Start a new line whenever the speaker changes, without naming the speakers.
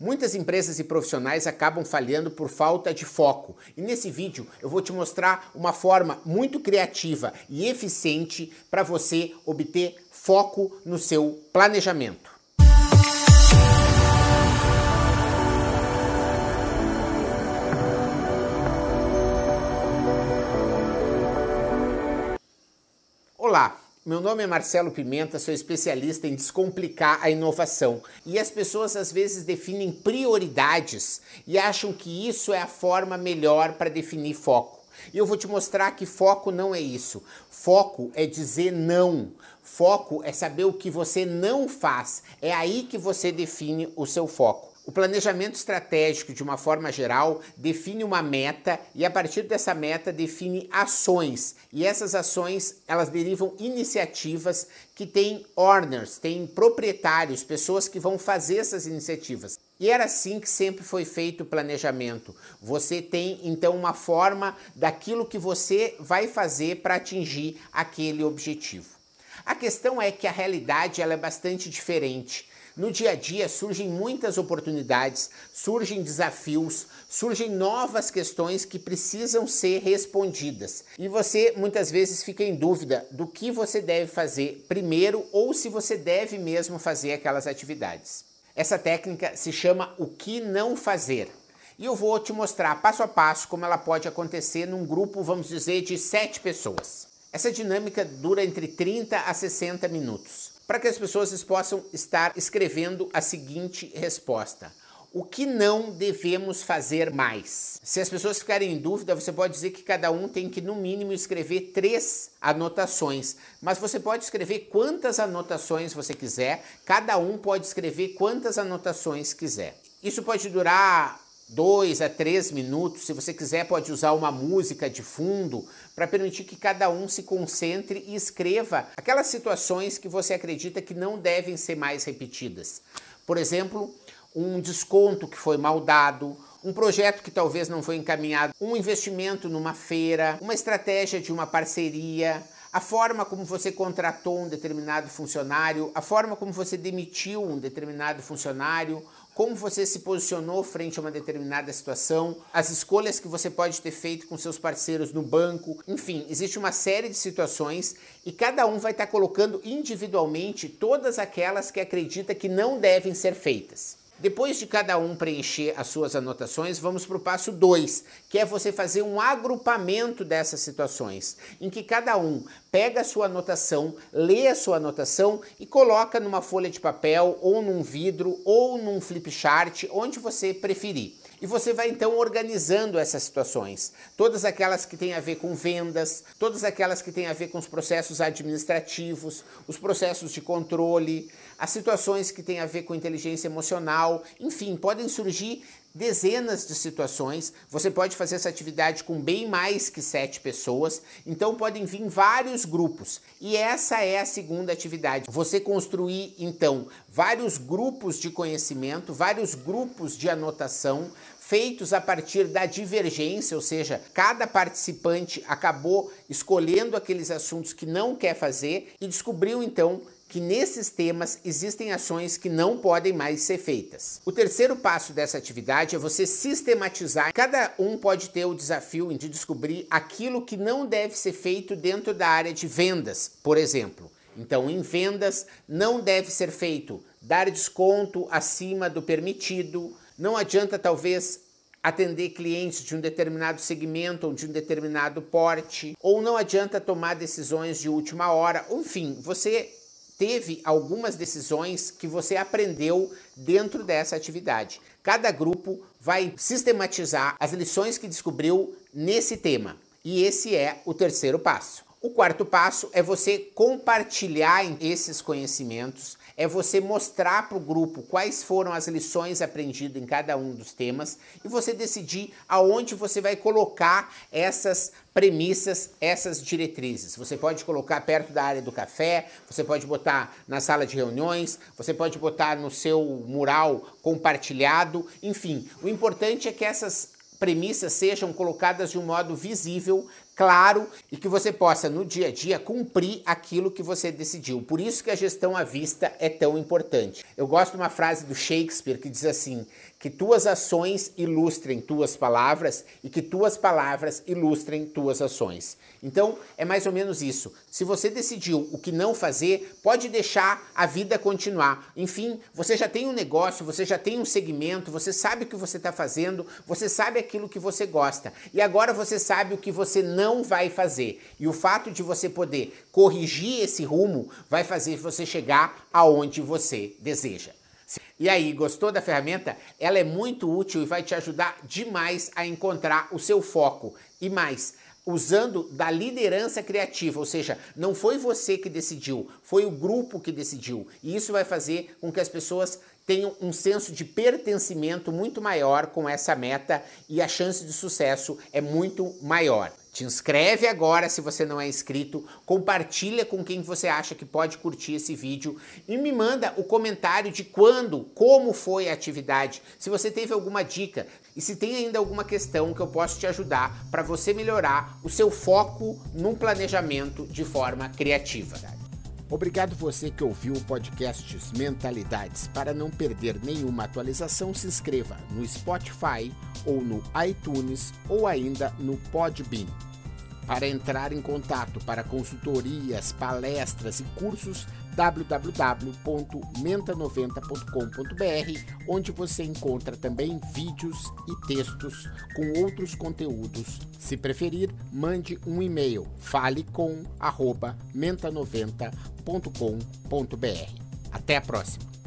Muitas empresas e profissionais acabam falhando por falta de foco. E nesse vídeo eu vou te mostrar uma forma muito criativa e eficiente para você obter foco no seu planejamento. Meu nome é Marcelo Pimenta, sou especialista em descomplicar a inovação. E as pessoas às vezes definem prioridades e acham que isso é a forma melhor para definir foco. E eu vou te mostrar que foco não é isso. Foco é dizer não. Foco é saber o que você não faz. É aí que você define o seu foco. O planejamento estratégico, de uma forma geral, define uma meta e a partir dessa meta define ações. E essas ações, elas derivam iniciativas que têm owners, têm proprietários, pessoas que vão fazer essas iniciativas. E era assim que sempre foi feito o planejamento. Você tem então uma forma daquilo que você vai fazer para atingir aquele objetivo. A questão é que a realidade ela é bastante diferente. No dia a dia surgem muitas oportunidades, surgem desafios, surgem novas questões que precisam ser respondidas. E você muitas vezes fica em dúvida do que você deve fazer primeiro ou se você deve mesmo fazer aquelas atividades. Essa técnica se chama o que não fazer. E eu vou te mostrar passo a passo como ela pode acontecer num grupo, vamos dizer, de sete pessoas. Essa dinâmica dura entre 30 a 60 minutos para que as pessoas possam estar escrevendo a seguinte resposta. O que não devemos fazer mais? Se as pessoas ficarem em dúvida, você pode dizer que cada um tem que, no mínimo, escrever três anotações. Mas você pode escrever quantas anotações você quiser, cada um pode escrever quantas anotações quiser. Isso pode durar dois a três minutos. Se você quiser, pode usar uma música de fundo para permitir que cada um se concentre e escreva aquelas situações que você acredita que não devem ser mais repetidas. Por exemplo, um desconto que foi mal dado, um projeto que talvez não foi encaminhado, um investimento numa feira, uma estratégia de uma parceria, a forma como você contratou um determinado funcionário, a forma como você demitiu um determinado funcionário, como você se posicionou frente a uma determinada situação, as escolhas que você pode ter feito com seus parceiros no banco, enfim, existe uma série de situações e cada um vai estar colocando individualmente todas aquelas que acredita que não devem ser feitas. Depois de cada um preencher as suas anotações, vamos para o passo 2, que é você fazer um agrupamento dessas situações, em que cada um pega a sua anotação, lê a sua anotação e coloca numa folha de papel, ou num vidro, ou num flip chart, onde você preferir. E você vai então organizando essas situações. Todas aquelas que têm a ver com vendas, todas aquelas que têm a ver com os processos administrativos, os processos de controle, as situações que têm a ver com inteligência emocional, enfim, podem surgir dezenas de situações. Você pode fazer essa atividade com bem mais que sete pessoas, então podem vir vários grupos. E essa é a segunda atividade. Você construir então vários grupos de conhecimento, vários grupos de anotação feitos a partir da divergência, ou seja, cada participante acabou escolhendo aqueles assuntos que não quer fazer e descobriu então que nesses temas existem ações que não podem mais ser feitas. O terceiro passo dessa atividade é você sistematizar. Cada um pode ter o desafio de descobrir aquilo que não deve ser feito dentro da área de vendas, por exemplo. Então, em vendas, não deve ser feito dar desconto acima do permitido. Não adianta, talvez, atender clientes de um determinado segmento ou de um determinado porte, ou não adianta tomar decisões de última hora. Enfim, você teve algumas decisões que você aprendeu dentro dessa atividade. Cada grupo vai sistematizar as lições que descobriu nesse tema. E esse é o terceiro passo. O quarto passo é você compartilhar esses conhecimentos, é você mostrar para o grupo quais foram as lições aprendidas em cada um dos temas e você decidir aonde você vai colocar essas premissas, essas diretrizes. Você pode colocar perto da área do café, você pode botar na sala de reuniões, você pode botar no seu mural compartilhado, enfim. O importante é que essas premissas sejam colocadas de um modo visível, claro e que você possa no dia a dia cumprir aquilo que você decidiu. Por isso que a gestão à vista é tão importante. Eu gosto de uma frase do Shakespeare que diz assim: que tuas ações ilustrem tuas palavras e que tuas palavras ilustrem tuas ações. Então, é mais ou menos isso. Se você decidiu o que não fazer, pode deixar a vida continuar. Enfim, você já tem um negócio, você já tem um segmento, você sabe o que você está fazendo, você sabe aquilo que você gosta. E agora você sabe o que você não vai fazer. E o fato de você poder corrigir esse rumo vai fazer você chegar aonde você deseja. E aí, gostou da ferramenta? Ela é muito útil e vai te ajudar demais a encontrar o seu foco. E mais, usando da liderança criativa, ou seja, não foi você que decidiu, foi o grupo que decidiu. E isso vai fazer com que as pessoas tenham um senso de pertencimento muito maior com essa meta e a chance de sucesso é muito maior. Te inscreve agora se você não é inscrito, compartilha com quem você acha que pode curtir esse vídeo e me manda o comentário de quando, como foi a atividade, se você teve alguma dica e se tem ainda alguma questão que eu posso te ajudar para você melhorar o seu foco num planejamento de forma criativa. Obrigado você que ouviu o podcast Mentalidades. Para não perder nenhuma atualização, se inscreva no Spotify ou no iTunes ou ainda no Podbean. Para entrar em contato para consultorias, palestras e cursos, www.menta90.com.br, onde você encontra também vídeos e textos com outros conteúdos. Se preferir, mande um e-mail falecom@menta90.com.br. Até a próxima.